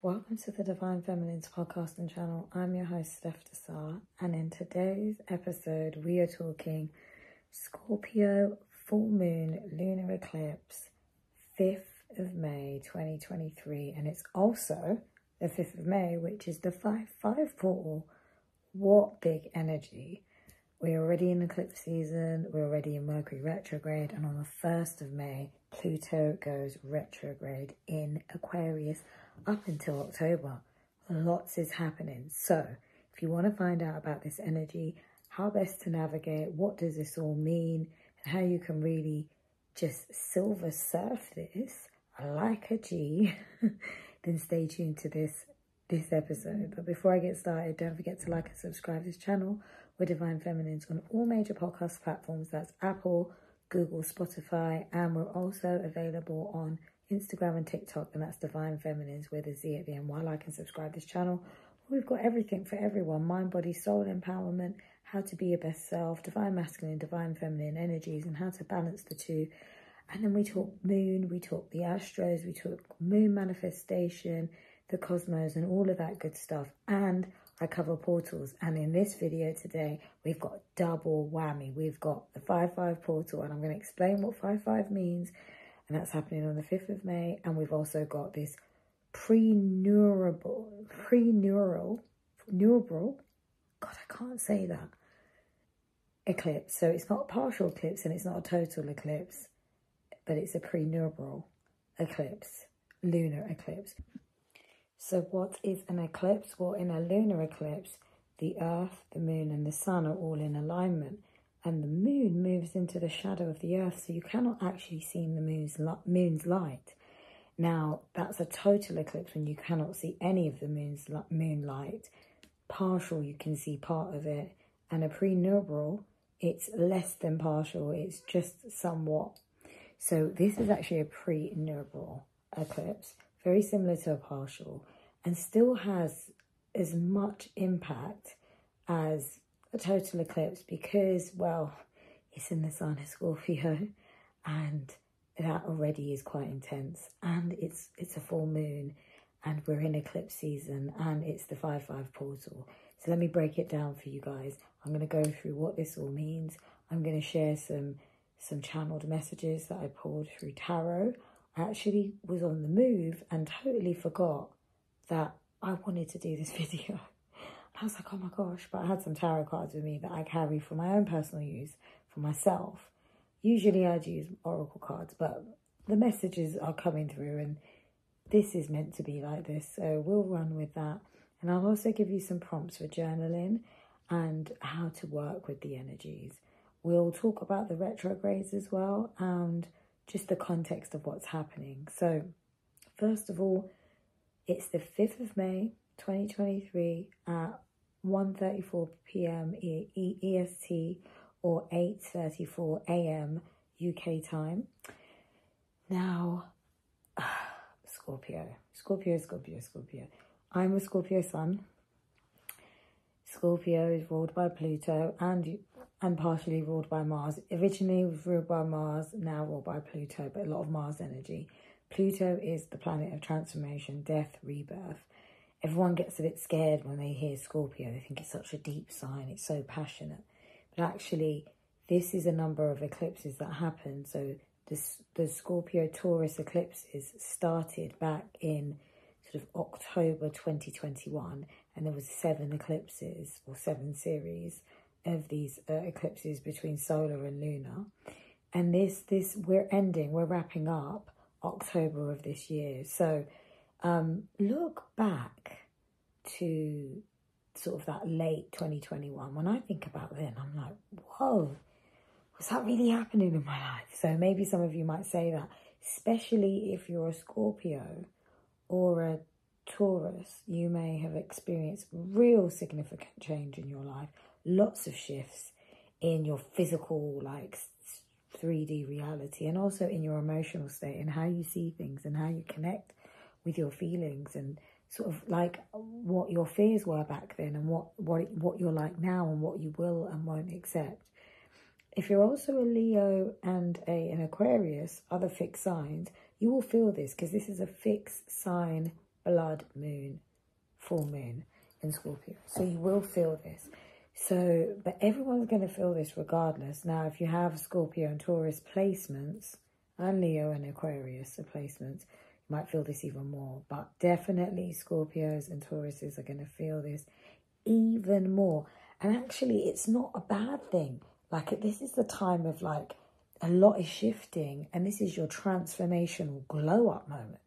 Welcome to the Divine Feminines podcast and channel. I'm your host, Steph Desar, and in today's episode, we are talking Scorpio full moon lunar eclipse, 5th of May 2023, and it's also the 5th of May, which is the 5 5 portal. What big energy! We're already in eclipse season, we're already in Mercury retrograde, and on the 1st of May, Pluto goes retrograde in Aquarius up until October. Lots is happening. So, if you want to find out about this energy, how best to navigate, what does this all mean, and how you can really just silver surf this like a G, then stay tuned to this this episode. But before I get started, don't forget to like and subscribe to this channel we're Divine Feminines on all major podcast platforms. That's Apple, Google, Spotify, and we're also available on Instagram and TikTok, and that's Divine Feminines with a Z at the end. While I can subscribe this channel, we've got everything for everyone mind, body, soul empowerment, how to be your best self, divine masculine, divine feminine energies, and how to balance the two. And then we talk moon, we talk the astros, we talk moon manifestation, the cosmos, and all of that good stuff. And I cover portals. And in this video today, we've got double whammy. We've got the 5-5 portal, and I'm going to explain what 5-5 means. And that's happening on the 5th of May. And we've also got this pre-neural, pre-neural, neural, God, I can't say that, eclipse. So it's not a partial eclipse and it's not a total eclipse, but it's a pre-neural eclipse, lunar eclipse. So what is an eclipse? Well, in a lunar eclipse, the earth, the moon and the sun are all in alignment and the moon moves into the shadow of the earth so you cannot actually see the moon's, moon's light. Now, that's a total eclipse when you cannot see any of the moon's moonlight. Partial, you can see part of it. And a prenuptial, it's less than partial. It's just somewhat. So this is actually a prenuptial eclipse very similar to a partial, and still has as much impact as a total eclipse because, well, it's in the sign of Scorpio, and that already is quite intense. And it's it's a full moon, and we're in eclipse season, and it's the five five portal. So let me break it down for you guys. I'm going to go through what this all means. I'm going to share some some channeled messages that I pulled through tarot I actually was on the move and totally forgot that I wanted to do this video. I was like, oh my gosh, but I had some tarot cards with me that I carry for my own personal use, for myself. Usually I'd use oracle cards, but the messages are coming through and this is meant to be like this. So we'll run with that. And I'll also give you some prompts for journaling and how to work with the energies. We'll talk about the retrogrades as well and just the context of what's happening. So, first of all, it's the 5th of May 2023 at 1.34 p.m. EST or 8.34 a.m. UK time. Now, Scorpio, Scorpio, Scorpio, Scorpio. I'm a Scorpio sun. Scorpio is ruled by Pluto and and partially ruled by Mars. Originally ruled by Mars, now ruled by Pluto, but a lot of Mars energy. Pluto is the planet of transformation, death, rebirth. Everyone gets a bit scared when they hear Scorpio. They think it's such a deep sign, it's so passionate. But actually, this is a number of eclipses that happen. So this, the Scorpio Taurus eclipses started back in sort of October 2021, and there was seven eclipses or seven series of these uh, eclipses between solar and lunar. And this, this, we're ending, we're wrapping up October of this year. So um, look back to sort of that late 2021. When I think about then, I'm like, whoa, was that really happening in my life? So maybe some of you might say that, especially if you're a Scorpio or a Taurus, you may have experienced real significant change in your life lots of shifts in your physical, like 3D reality, and also in your emotional state and how you see things and how you connect with your feelings and sort of like what your fears were back then and what what what you're like now and what you will and won't accept. If you're also a Leo and a an Aquarius, other fixed signs, you will feel this because this is a fixed sign blood moon, full moon in Scorpio. So you will feel this. So, but everyone's going to feel this regardless. Now, if you have Scorpio and Taurus placements, and Leo and Aquarius placements, might feel this even more. But definitely Scorpios and Tauruses are going to feel this even more. And actually, it's not a bad thing. Like, this is the time of like, a lot is shifting, and this is your transformational glow up moment.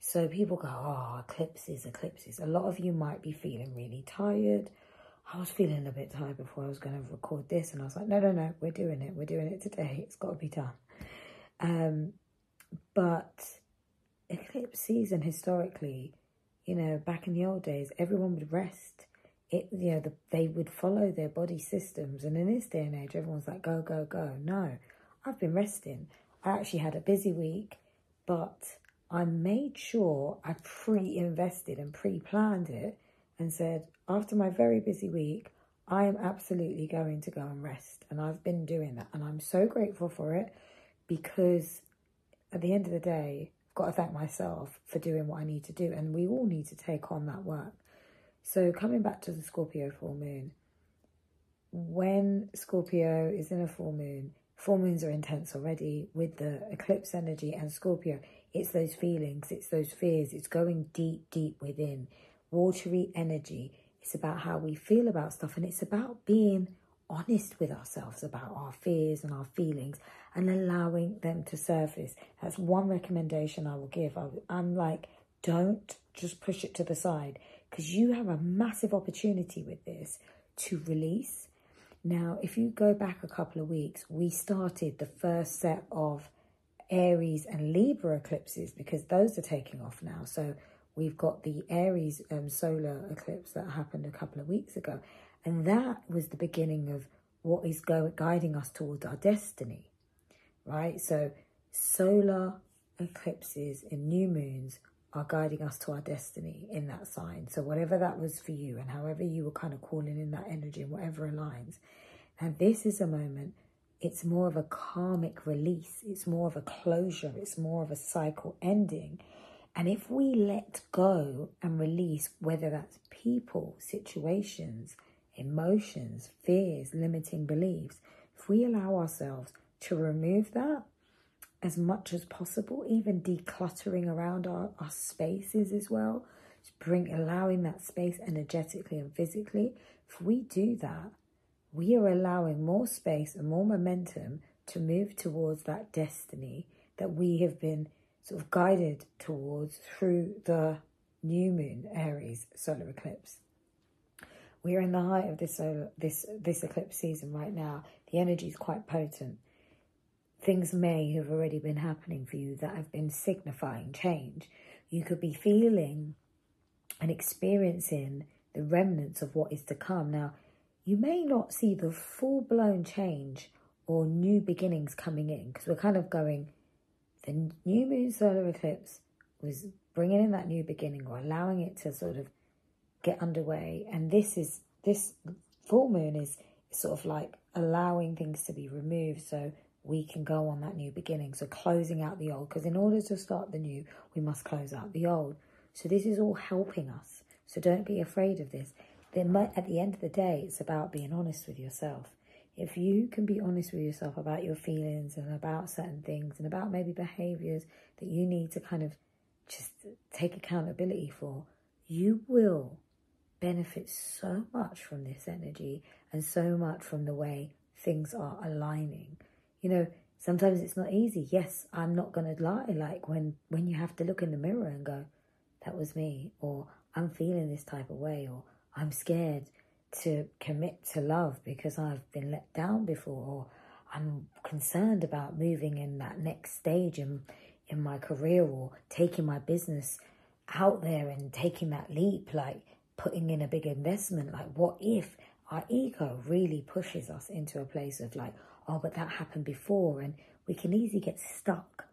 So people go, oh, eclipses, eclipses. A lot of you might be feeling really tired. I was feeling a bit tired before I was going to record this, and I was like, no, no, no, we're doing it. We're doing it today. It's got to be done. Um, but eclipse season historically, you know, back in the old days, everyone would rest. It, you know, the, they would follow their body systems. And in this day and age, everyone's like, go, go, go. No, I've been resting. I actually had a busy week, but I made sure I pre-invested and pre-planned it and said, after my very busy week, I am absolutely going to go and rest. And I've been doing that. And I'm so grateful for it because at the end of the day, got to thank myself for doing what I need to do. And we all need to take on that work. So coming back to the Scorpio full moon, when Scorpio is in a full moon, full moons are intense already with the eclipse energy and Scorpio. It's those feelings, it's those fears, it's going deep, deep within. Watery energy. It's about how we feel about stuff and it's about being honest with ourselves about our fears and our feelings and allowing them to surface. That's one recommendation I will give. I, am like, don't just push it to the side because you have a massive opportunity with this to release. Now, if you go back a couple of weeks, we started the first set of Aries and Libra eclipses because those are taking off now. So we've got the Aries um, solar eclipse that happened a couple of weeks ago. And that was the beginning of what is go, guiding us towards our destiny, right? So solar eclipses and new moons are guiding us to our destiny in that sign. So whatever that was for you and however you were kind of calling in that energy and whatever aligns. And this is a moment, it's more of a karmic release. It's more of a closure. It's more of a cycle ending. And if we let go and release, whether that's people, situations, emotions, fears, limiting beliefs, if we allow ourselves to remove that as much as possible, even decluttering around our, our spaces as well, bring allowing that space energetically and physically, if we do that, we are allowing more space and more momentum to move towards that destiny that we have been sort of guided towards through the new moon Aries solar eclipse. We are in the height of this solar, this this eclipse season right now. The energy is quite potent. Things may have already been happening for you that have been signifying change. You could be feeling and experiencing the remnants of what is to come. Now, you may not see the full blown change or new beginnings coming in because we're kind of going, the new moon solar eclipse was bringing in that new beginning or allowing it to sort of get underway. And this is this full moon is sort of like allowing things to be removed so we can go on that new beginning. So closing out the old, because in order to start the new, we must close out the old. So this is all helping us. So don't be afraid of this. At the end of the day, it's about being honest with yourself. If you can be honest with yourself about your feelings and about certain things and about maybe behaviors that you need to kind of just take accountability for, you will benefit so much from this energy and so much from the way things are aligning. You know, sometimes it's not easy. Yes, I'm not going to lie. Like when, when you have to look in the mirror and go, that was me, or I'm feeling this type of way, or I'm scared to commit to love because I've been let down before, or I'm concerned about moving in that next stage in, in my career or taking my business out there and taking that leap. Like, putting in a big investment. Like, what if our ego really pushes us into a place of like, oh, but that happened before, and we can easily get stuck.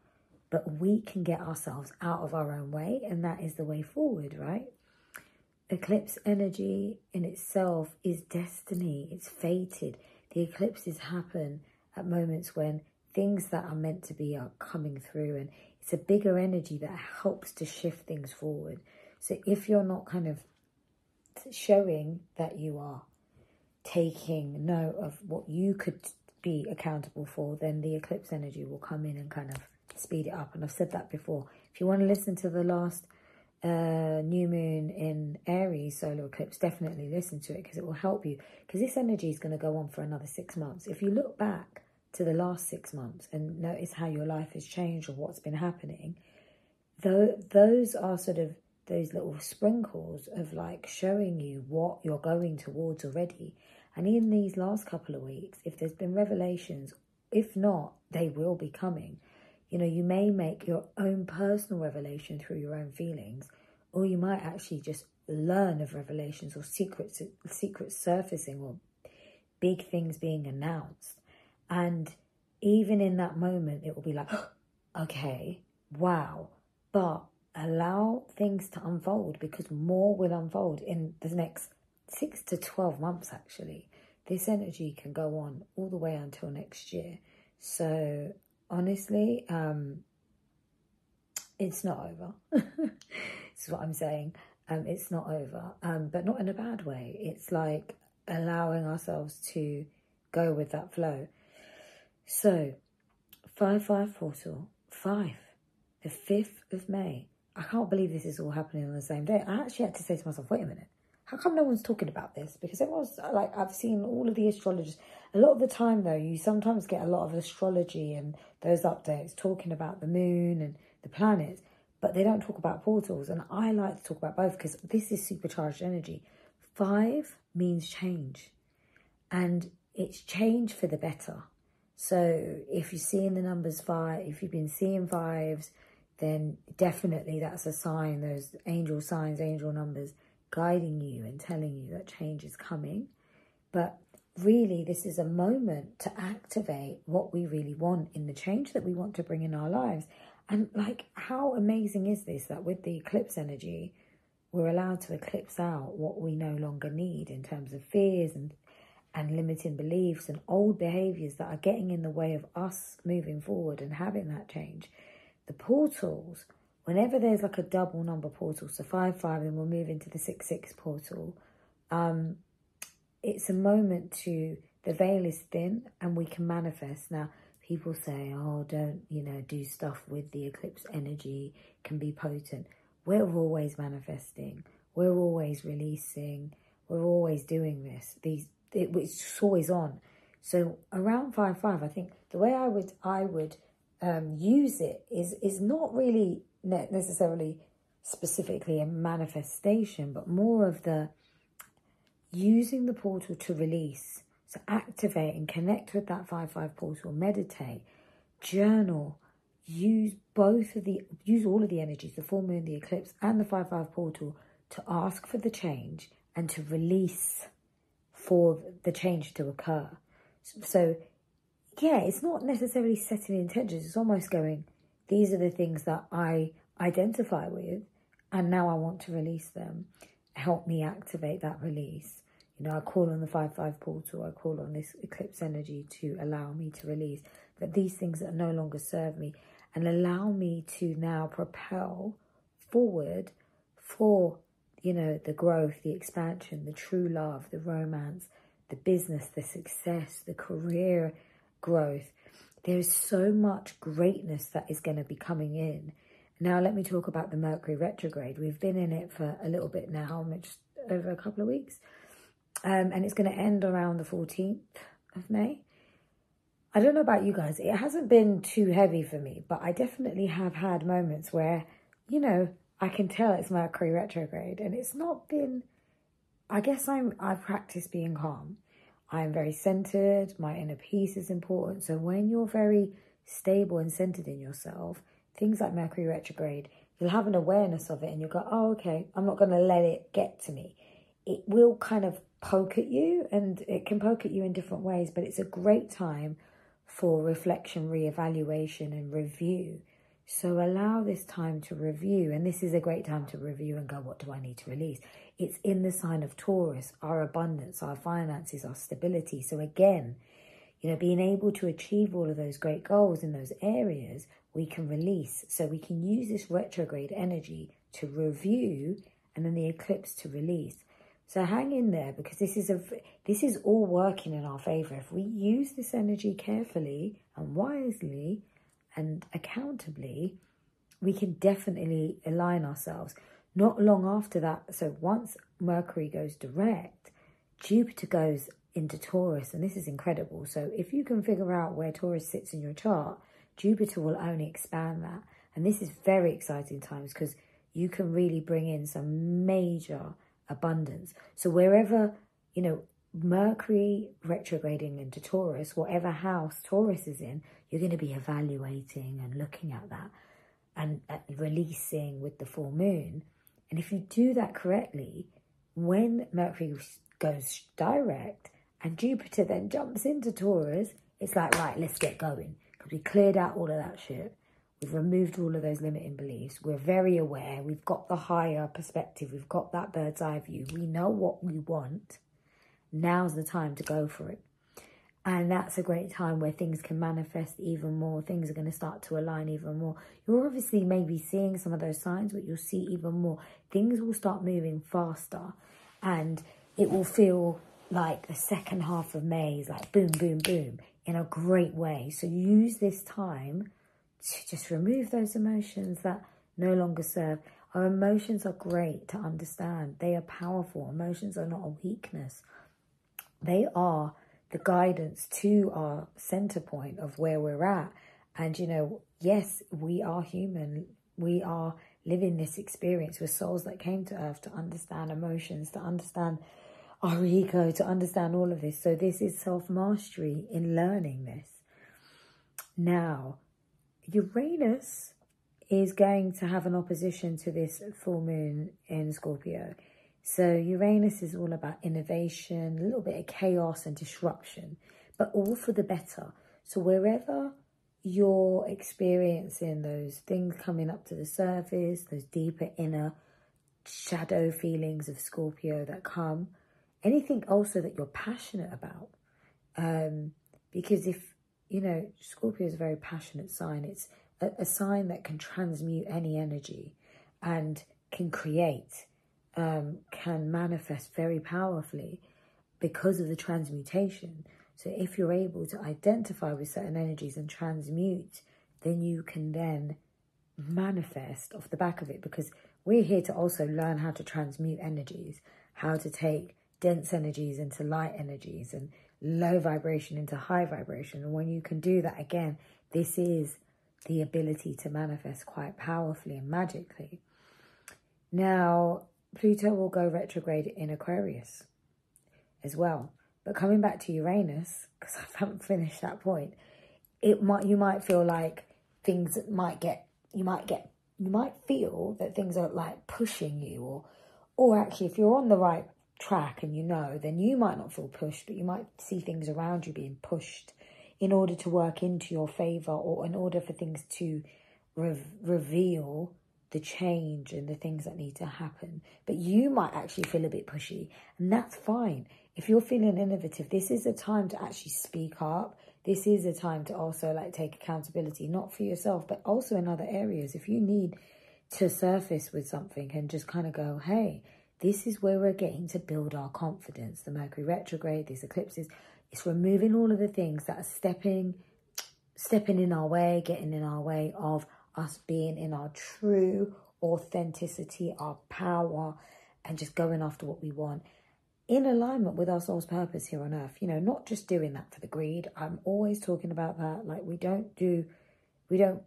But we can get ourselves out of our own way, and that is the way forward, right? Eclipse energy in itself is destiny, it's fated. The eclipses happen at moments when things that are meant to be are coming through, and it's a bigger energy that helps to shift things forward. So if you're not kind of showing that you are taking note of what you could be accountable for, then the eclipse energy will come in and kind of speed it up. And I've said that before. If you want to listen to the last uh, new moon in Aries solar eclipse, definitely listen to it because it will help you. Because this energy is going to go on for another six months. If you look back to the last six months and notice how your life has changed or what's been happening, though those are sort of those little sprinkles of like showing you what you're going towards already. And in these last couple of weeks, if there's been revelations, if not, they will be coming. You know, you may make your own personal revelation through your own feelings, or you might actually just learn of revelations or secrets, secrets surfacing or big things being announced. And even in that moment, it will be like, okay, wow. But allow things to unfold because more will unfold in the next six to 12 months, actually. This energy can go on all the way until next year. So, honestly, um, it's not over. this is what I'm saying. Um, it's not over, um, but not in a bad way. It's like allowing ourselves to go with that flow. So, 5 5 portal, 5, the 5th of May. I can't believe this is all happening on the same day. I actually had to say to myself, wait a minute, how come no one's talking about this? Because it was uh, like I've seen all of the astrologers. A lot of the time, though, you sometimes get a lot of astrology and those updates talking about the moon and the planets, but they don't talk about portals. And I like to talk about both because this is supercharged energy. Five means change, and it's change for the better. So if you're seeing the numbers five, if you've been seeing fives, then definitely that's a sign. Those angel signs, angel numbers guiding you and telling you that change is coming. But really, this is a moment to activate what we really want in the change that we want to bring in our lives. And like, how amazing is this that with the eclipse energy, we're allowed to eclipse out what we no longer need in terms of fears and and limiting beliefs and old behaviors that are getting in the way of us moving forward and having that change. The portals whenever there's like a double number portal, so 5 5, and we'll move into the 6 6 portal, um, it's a moment to, the veil is thin and we can manifest. Now, people say, oh, don't, you know, do stuff with the eclipse energy, can be potent. We're always manifesting, we're always releasing, we're always doing this. These, it, it's always on. So around 5 5, I think the way I would, I would, um, use it is is not really necessarily specifically a manifestation, but more of the using the portal to release. So activate and connect with that 5-5 portal, meditate, journal, use both of the, use all of the energies, the full moon, the eclipse, and the 5-5 portal to ask for the change and to release for the change to occur. So, yeah, it's not necessarily setting intentions. It's almost going, these are the things that I identify with, and now I want to release them. Help me activate that release. You know, I call on the 5 5 portal, I call on this eclipse energy to allow me to release that these things that no longer serve me and allow me to now propel forward for, you know, the growth, the expansion, the true love, the romance, the business, the success, the career growth, there's so much greatness that is going to be coming in. Now, let me talk about the Mercury retrograde. We've been in it for a little bit now, just over a couple of weeks. Um, and it's going to end around the 14th of May. I don't know about you guys. It hasn't been too heavy for me, but I definitely have had moments where, you know, I can tell it's Mercury retrograde and it's not been I guess I'm I've practiced being calm. I am very centered. My inner peace is important. So when you're very stable and centered in yourself, things like Mercury retrograde, you'll have an awareness of it and you'll go, oh, okay, I'm not going to let it get to me. It will kind of poke at you and it can poke at you in different ways, but it's a great time for reflection, reevaluation, and review. So allow this time to review, and this is a great time to review and go, what do I need to release? It's in the sign of Taurus, our abundance, our finances, our stability. So again, you know, being able to achieve all of those great goals in those areas, we can release. So we can use this retrograde energy to review and then the eclipse to release. So hang in there because this is a this is all working in our favor. If we use this energy carefully and wisely and accountably, we can definitely align ourselves. Not long after that, so once Mercury goes direct, Jupiter goes into Taurus, and this is incredible. So if you can figure out where Taurus sits in your chart, Jupiter will only expand that. And this is very exciting times because you can really bring in some major abundance. So wherever, you know, Mercury retrograding into Taurus, whatever house Taurus is in, you're going to be evaluating and looking at that and at releasing with the full moon. And if you do that correctly, when Mercury goes direct and Jupiter then jumps into Taurus, it's like, right, let's get going. Because we cleared out all of that shit. We've removed all of those limiting beliefs. We're very aware. We've got the higher perspective. We've got that bird's eye view. We know what we want. Now's the time to go for it. And that's a great time where things can manifest even more. Things are going to start to align even more. You're obviously maybe seeing some of those signs, but you'll see even more. Things will start moving faster and it will feel like the second half of May is like boom, boom, boom in a great way. So use this time to just remove those emotions that no longer serve. Our emotions are great to understand. They are powerful. Emotions are not a weakness. They are the guidance to our center point of where we're at. And, you know, yes, we are human. We are living this experience. with souls that came to earth to understand emotions, to understand our ego, to understand all of this. So, this is self mastery in learning this. Now, Uranus is going to have an opposition to this full moon in Scorpio. So Uranus is all about innovation, a little bit of chaos and disruption, but all for the better. So wherever you're experiencing those things coming up to the surface, those deeper inner shadow feelings of Scorpio that come, anything also that you're passionate about. Um, because if you know, Scorpio is a very passionate sign. It's a, a sign that can transmute any energy and can create, um, can manifest very powerfully because of the transmutation. So if you're able to identify with certain energies and transmute, then you can then manifest off the back of it because we're here to also learn how to transmute energies, how to take dense energies into light energies and low vibration into high vibration. And when you can do that again, this is the ability to manifest quite powerfully and magically. Now, Pluto will go retrograde in Aquarius as well. But coming back to Uranus, because I haven't finished that point, it might you might feel like things might get you might get you might feel that things are like pushing you or or actually if you're on the right track and you know, then you might not feel pushed, but you might see things around you being pushed in order to work into your favor or in order for things to re- reveal the change and the things that need to happen. But you might actually feel a bit pushy, and that's fine. If you're feeling innovative, this is a time to actually speak up. This is a time to also like take accountability, not for yourself, but also in other areas. If you need to surface with something and just kind of go, hey, this is where we're getting to build our confidence. The Mercury retrograde, these eclipses, it's removing all of the things that are stepping, stepping in our way, getting in our way of us being in our true authenticity, our power, and just going after what we want in alignment with our soul's purpose here on earth. You know, not just doing that for the greed. I'm always talking about that. Like, we don't do, we don't,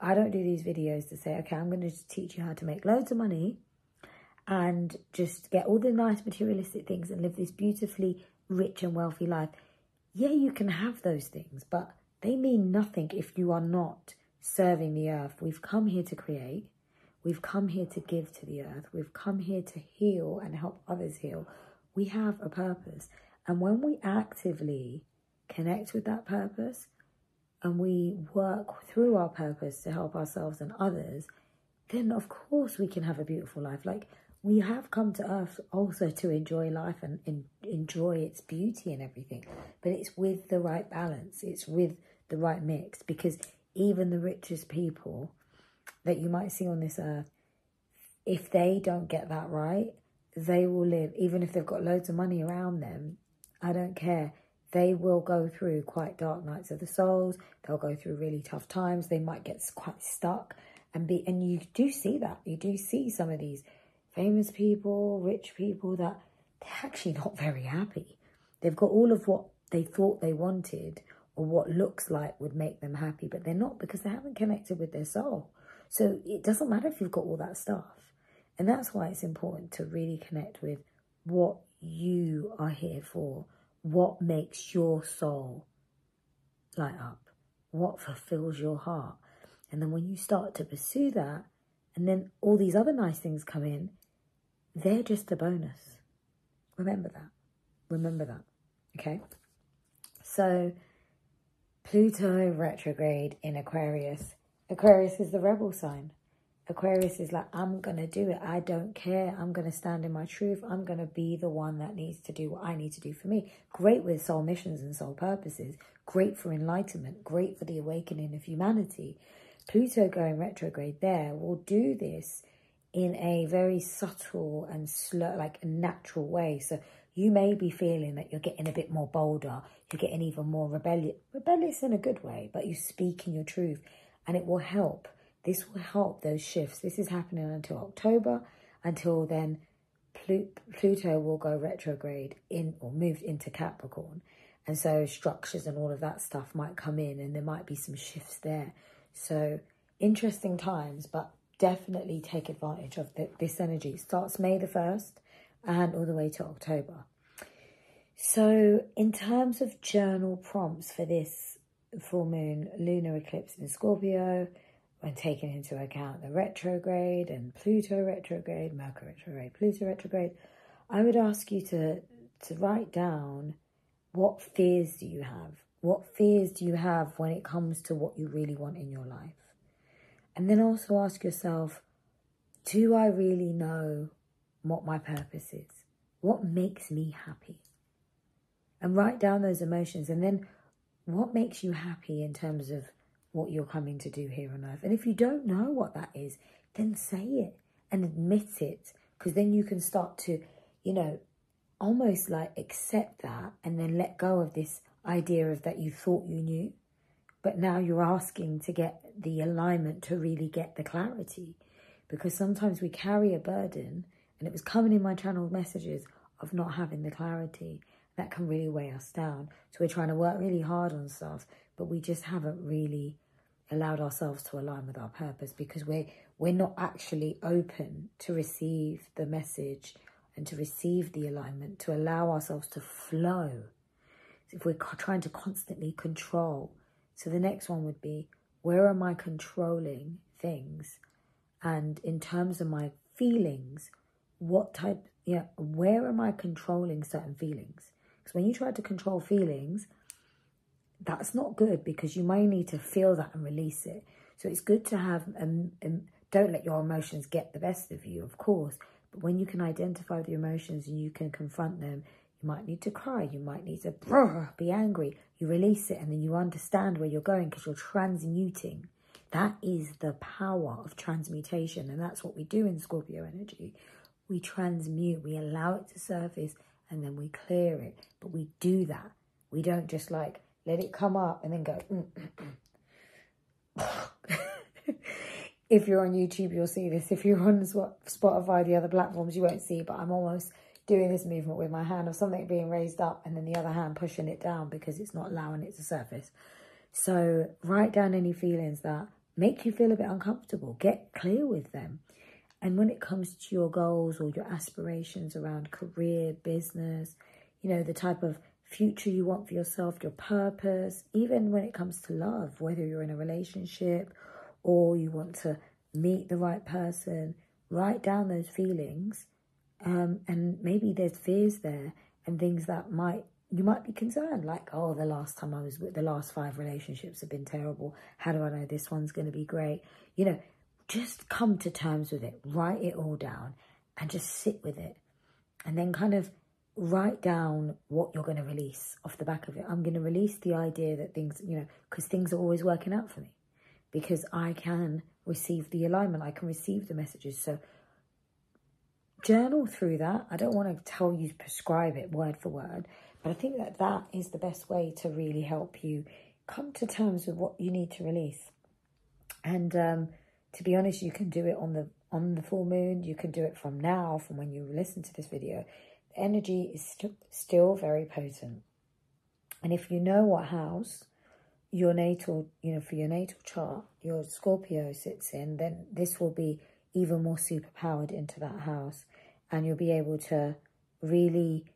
I don't do these videos to say, okay, I'm going to teach you how to make loads of money and just get all the nice materialistic things and live this beautifully rich and wealthy life. Yeah, you can have those things, but they mean nothing if you are not serving the earth. We've come here to create. We've come here to give to the earth. We've come here to heal and help others heal. We have a purpose. And when we actively connect with that purpose and we work through our purpose to help ourselves and others, then of course we can have a beautiful life. Like we have come to earth also to enjoy life and, and enjoy its beauty and everything but it's with the right balance it's with the right mix because even the richest people that you might see on this earth if they don't get that right, they will live, even if they've got loads of money around them. I don't care. They will go through quite dark nights of the souls. They'll go through really tough times. They might get quite stuck and be, and you do see that. You do see some of these famous people, rich people that they're actually not very happy. They've got all of what they thought they wanted or what looks like would make them happy, but they're not because they haven't connected with their soul. So it doesn't matter if you've got all that stuff. And that's why it's important to really connect with what you are here for, what makes your soul light up, what fulfills your heart. And then when you start to pursue that, and then all these other nice things come in, they're just a bonus. Remember that. Remember that. Okay? So, Pluto retrograde in Aquarius Aquarius is the rebel sign. Aquarius is like, I'm going to do it. I don't care. I'm going to stand in my truth. I'm going to be the one that needs to do what I need to do for me. Great with soul missions and soul purposes. Great for enlightenment. Great for the awakening of humanity. Pluto going retrograde there will do this in a very subtle and slow, like natural way. So you may be feeling that you're getting a bit more bolder. You're getting even more rebellious. Rebellious in a good way, but you're speaking your truth and it will help. This will help those shifts. This is happening until October. Until then, Pluto will go retrograde in or moved into Capricorn. And so structures and all of that stuff might come in and there might be some shifts there. So interesting times, but definitely take advantage of the, this energy. It starts May the 1st and all the way to October. So in terms of journal prompts for this full moon lunar eclipse in Scorpio, when taking into account the retrograde and Pluto retrograde, Mercury retrograde, Pluto retrograde, I would ask you to to write down what fears do you have? What fears do you have when it comes to what you really want in your life? And then also ask yourself, do I really know what my purpose is? What makes me happy? And write down those emotions and then what makes you happy in terms of what you're coming to do here on earth? And if you don't know what that is, then say it and admit it because then you can start to, you know, almost like accept that and then let go of this idea of that you thought you knew. But now you're asking to get the alignment to really get the clarity because sometimes we carry a burden and it was coming in my channel messages of not having the clarity that can really weigh us down. So we're trying to work really hard on stuff, but we just haven't really allowed ourselves to align with our purpose because we're we're not actually open to receive the message and to receive the alignment, to allow ourselves to flow. So if we're trying to constantly control, so the next one would be where am I controlling things? And in terms of my feelings, what type, yeah, where am I controlling certain feelings? Because when you try to control feelings, that's not good because you may need to feel that and release it. So it's good to have, um, um, don't let your emotions get the best of you, of course. But when you can identify the emotions and you can confront them, you might need to cry, you might need to be angry. You release it and then you understand where you're going because you're transmuting. That is the power of transmutation. And that's what we do in Scorpio energy. We transmute, we allow it to surface and then we clear it. But we do that. We don't just like let it come up and then go. Mm, mm, mm. if you're on YouTube, you'll see this. If you're on Spotify, the other platforms, you won't see. But I'm almost doing this movement with my hand of something being raised up and then the other hand pushing it down because it's not allowing it to surface. So write down any feelings that make you feel a bit uncomfortable. Get clear with them. And when it comes to your goals or your aspirations around career, business, you know, the type of future you want for yourself, your purpose, even when it comes to love, whether you're in a relationship or you want to meet the right person, write down those feelings. Um, and maybe there's fears there and things that might you might be concerned like oh the last time i was with the last five relationships have been terrible how do i know this one's going to be great you know just come to terms with it, write it all down and just sit with it. And then kind of write down what you're going to release off the back of it. I'm going to release the idea that things, you know, because things are always working out for me because I can receive the alignment, I can receive the messages. So journal through that. I don't want to tell you to prescribe it word for word, but I think that that is the best way to really help you come to terms with what you need to release. And um, to be honest, you can do it on the on the full moon. You can do it from now, from when you listen to this video. The energy is st still very potent. And if you know what house your natal, you know, for your natal chart, your Scorpio sits in, then this will be even more superpowered into that house. And you'll be able to really,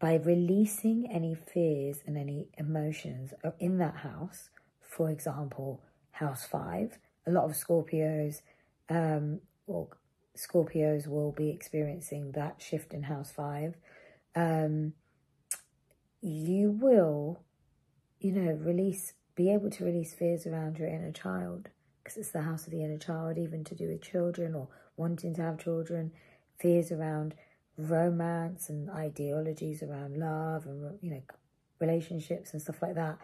by releasing any fears and any emotions in that house, for example, house five, a lot of Scorpios um, or Scorpios will be experiencing that shift in house five. Um, you will, you know, release, be able to release fears around your inner child because it's the house of the inner child, even to do with children or wanting to have children, fears around romance and ideologies around love and, you know, relationships and stuff like that.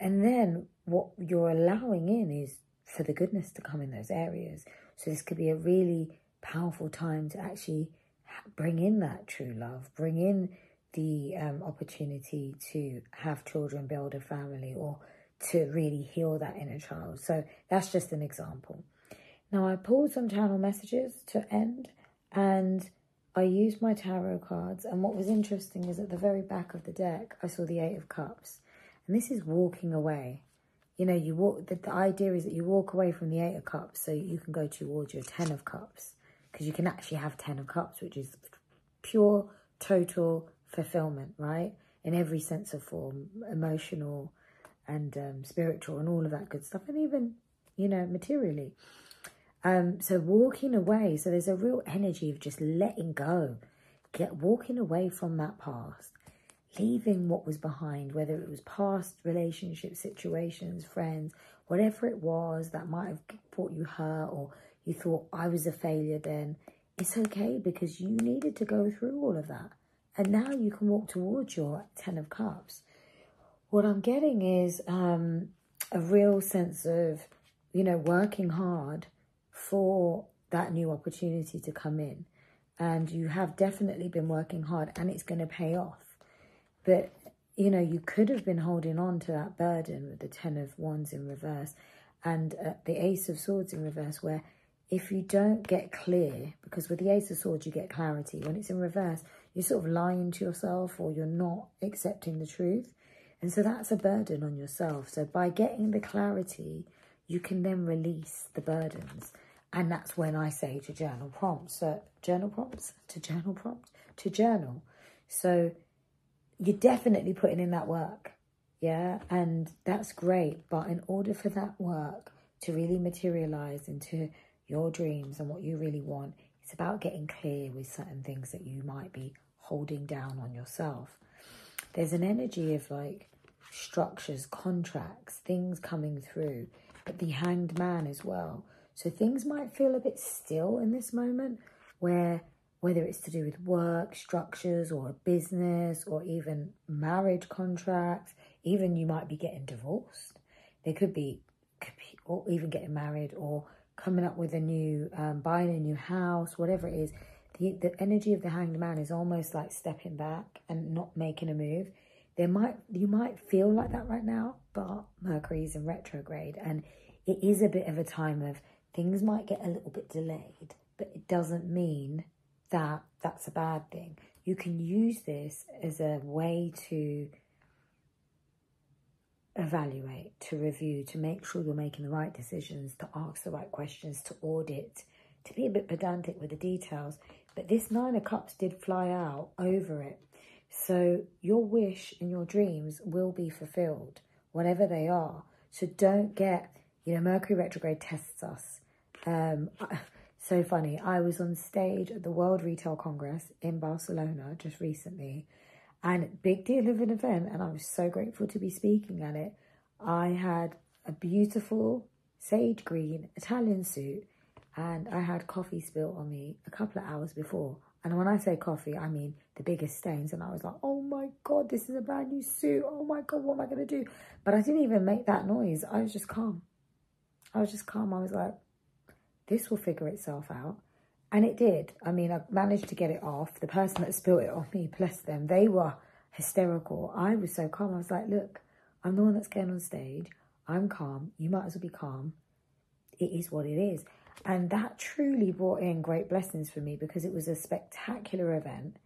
And then what you're allowing in is for the goodness to come in those areas. So this could be a really powerful time to actually bring in that true love, bring in the um, opportunity to have children, build a family, or to really heal that inner child. So that's just an example. Now I pulled some channel messages to end and I used my tarot cards. And what was interesting is at the very back of the deck, I saw the Eight of Cups. And this is walking away you know, you walk, the, the idea is that you walk away from the Eight of Cups so you can go towards your Ten of Cups because you can actually have Ten of Cups, which is pure, total fulfillment, right? In every sense of form, emotional and um, spiritual and all of that good stuff, and even, you know, materially. Um, so walking away, so there's a real energy of just letting go, get walking away from that past leaving what was behind, whether it was past relationship situations, friends, whatever it was that might have brought you hurt or you thought I was a failure then, it's okay because you needed to go through all of that. And now you can walk towards your Ten of Cups. What I'm getting is um, a real sense of, you know, working hard for that new opportunity to come in. And you have definitely been working hard and it's going to pay off. But, you know, you could have been holding on to that burden with the Ten of Wands in reverse and uh, the Ace of Swords in reverse, where if you don't get clear, because with the Ace of Swords, you get clarity. When it's in reverse, you're sort of lying to yourself or you're not accepting the truth. And so that's a burden on yourself. So by getting the clarity, you can then release the burdens. And that's when I say to journal prompts, so journal prompts, to journal prompts, to journal. So you're definitely putting in that work. Yeah. And that's great. But in order for that work to really materialize into your dreams and what you really want, it's about getting clear with certain things that you might be holding down on yourself. There's an energy of like structures, contracts, things coming through, but the hanged man as well. So things might feel a bit still in this moment where whether it's to do with work, structures, or a business, or even marriage contracts, even you might be getting divorced. Be, could be or even getting married, or coming up with a new, um, buying a new house, whatever it is. The, the energy of the hanged man is almost like stepping back and not making a move. There might you might feel like that right now, but Mercury's in retrograde, and it is a bit of a time of things might get a little bit delayed, but it doesn't mean that that's a bad thing. You can use this as a way to evaluate, to review, to make sure you're making the right decisions, to ask the right questions, to audit, to be a bit pedantic with the details. But this Nine of Cups did fly out over it. So your wish and your dreams will be fulfilled, whatever they are. So don't get, you know, Mercury retrograde tests us. Um, so funny. I was on stage at the World Retail Congress in Barcelona just recently, and big deal of an event, and I was so grateful to be speaking at it. I had a beautiful sage green Italian suit, and I had coffee spilt on me a couple of hours before. And when I say coffee, I mean the biggest stains. And I was like, oh my God, this is a brand new suit. Oh my God, what am I going to do? But I didn't even make that noise. I was just calm. I was just calm. I was like, this will figure itself out. And it did. I mean, I managed to get it off. The person that spilled it on me, bless them, they were hysterical. I was so calm. I was like, look, I'm the one that's going on stage. I'm calm. You might as well be calm. It is what it is. And that truly brought in great blessings for me because it was a spectacular event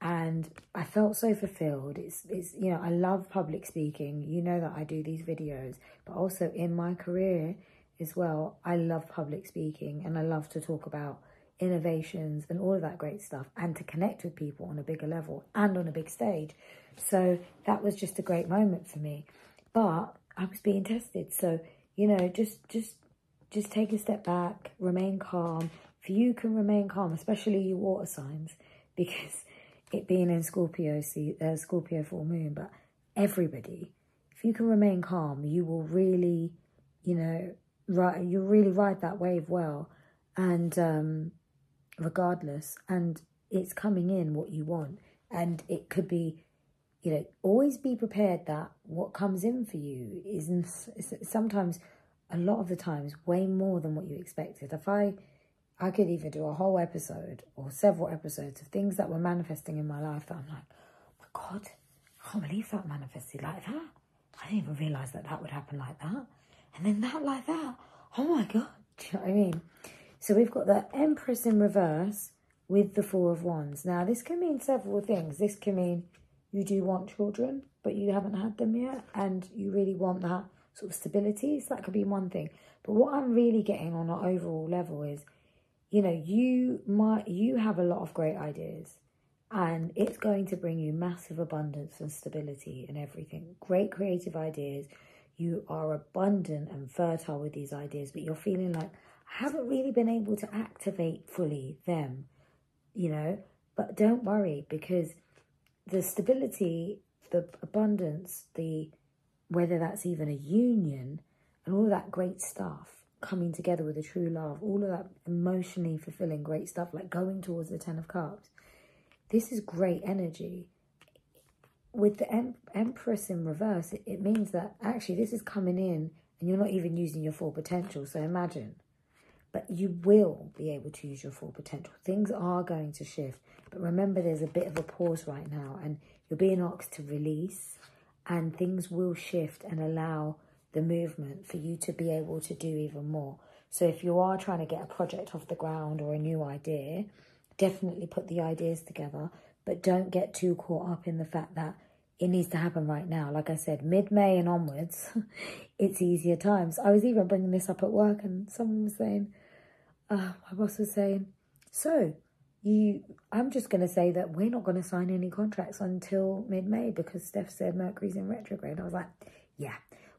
and I felt so fulfilled. It's it's you know, I love public speaking. You know that I do these videos, but also in my career as well, I love public speaking and I love to talk about innovations and all of that great stuff and to connect with people on a bigger level and on a big stage. So that was just a great moment for me. But I was being tested. So, you know, just just just take a step back, remain calm. If you can remain calm, especially your water signs, because it being in Scorpio, see, uh, Scorpio full moon, but everybody, if you can remain calm, you will really, you know, right, you'll really ride that wave well, and um, regardless, and it's coming in what you want, and it could be, you know, always be prepared that what comes in for you isn't sometimes, a lot of the times, way more than what you expected. If I I could either do a whole episode or several episodes of things that were manifesting in my life that I'm like, oh my God, I can't believe that manifested like that. I didn't even realize that that would happen like that. And then that like that. Oh my God. Do you know what I mean? So we've got the Empress in reverse with the Four of Wands. Now, this can mean several things. This can mean you do want children, but you haven't had them yet, and you really want that sort of stability. So that could be one thing. But what I'm really getting on an overall level is you know, you might you have a lot of great ideas and it's going to bring you massive abundance and stability and everything. Great creative ideas. You are abundant and fertile with these ideas, but you're feeling like I haven't really been able to activate fully them, you know. But don't worry because the stability, the abundance, the whether that's even a union and all that great stuff coming together with a true love, all of that emotionally fulfilling great stuff, like going towards the Ten of Cups. This is great energy. With the em- Empress in reverse, it, it means that actually this is coming in and you're not even using your full potential. So imagine. But you will be able to use your full potential. Things are going to shift. But remember, there's a bit of a pause right now, and you're being asked to release, and things will shift and allow the movement for you to be able to do even more. So if you are trying to get a project off the ground or a new idea, definitely put the ideas together, but don't get too caught up in the fact that it needs to happen right now. Like I said, mid May and onwards, it's easier times. I was even bringing this up at work, and someone was saying, uh, my boss was saying, so you, I'm just going to say that we're not going to sign any contracts until mid May because Steph said Mercury's in retrograde. I was like, yeah,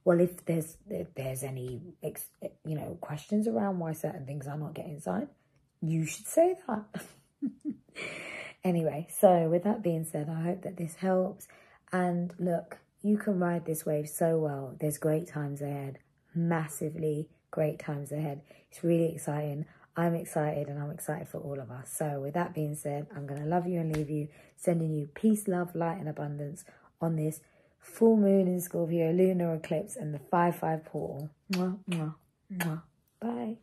well, if there's if there's any you know questions around why certain things are not getting signed, you should say that. anyway, so with that being said, I hope that this helps. And look, you can ride this wave so well. There's great times ahead, massively great times ahead. It's really exciting. I'm excited and I'm excited for all of us. So, with that being said, I'm going to love you and leave you, sending you peace, love, light, and abundance on this full moon in Scorpio, lunar eclipse, and the 5 5 portal. Mwah, mwah, mwah. Bye.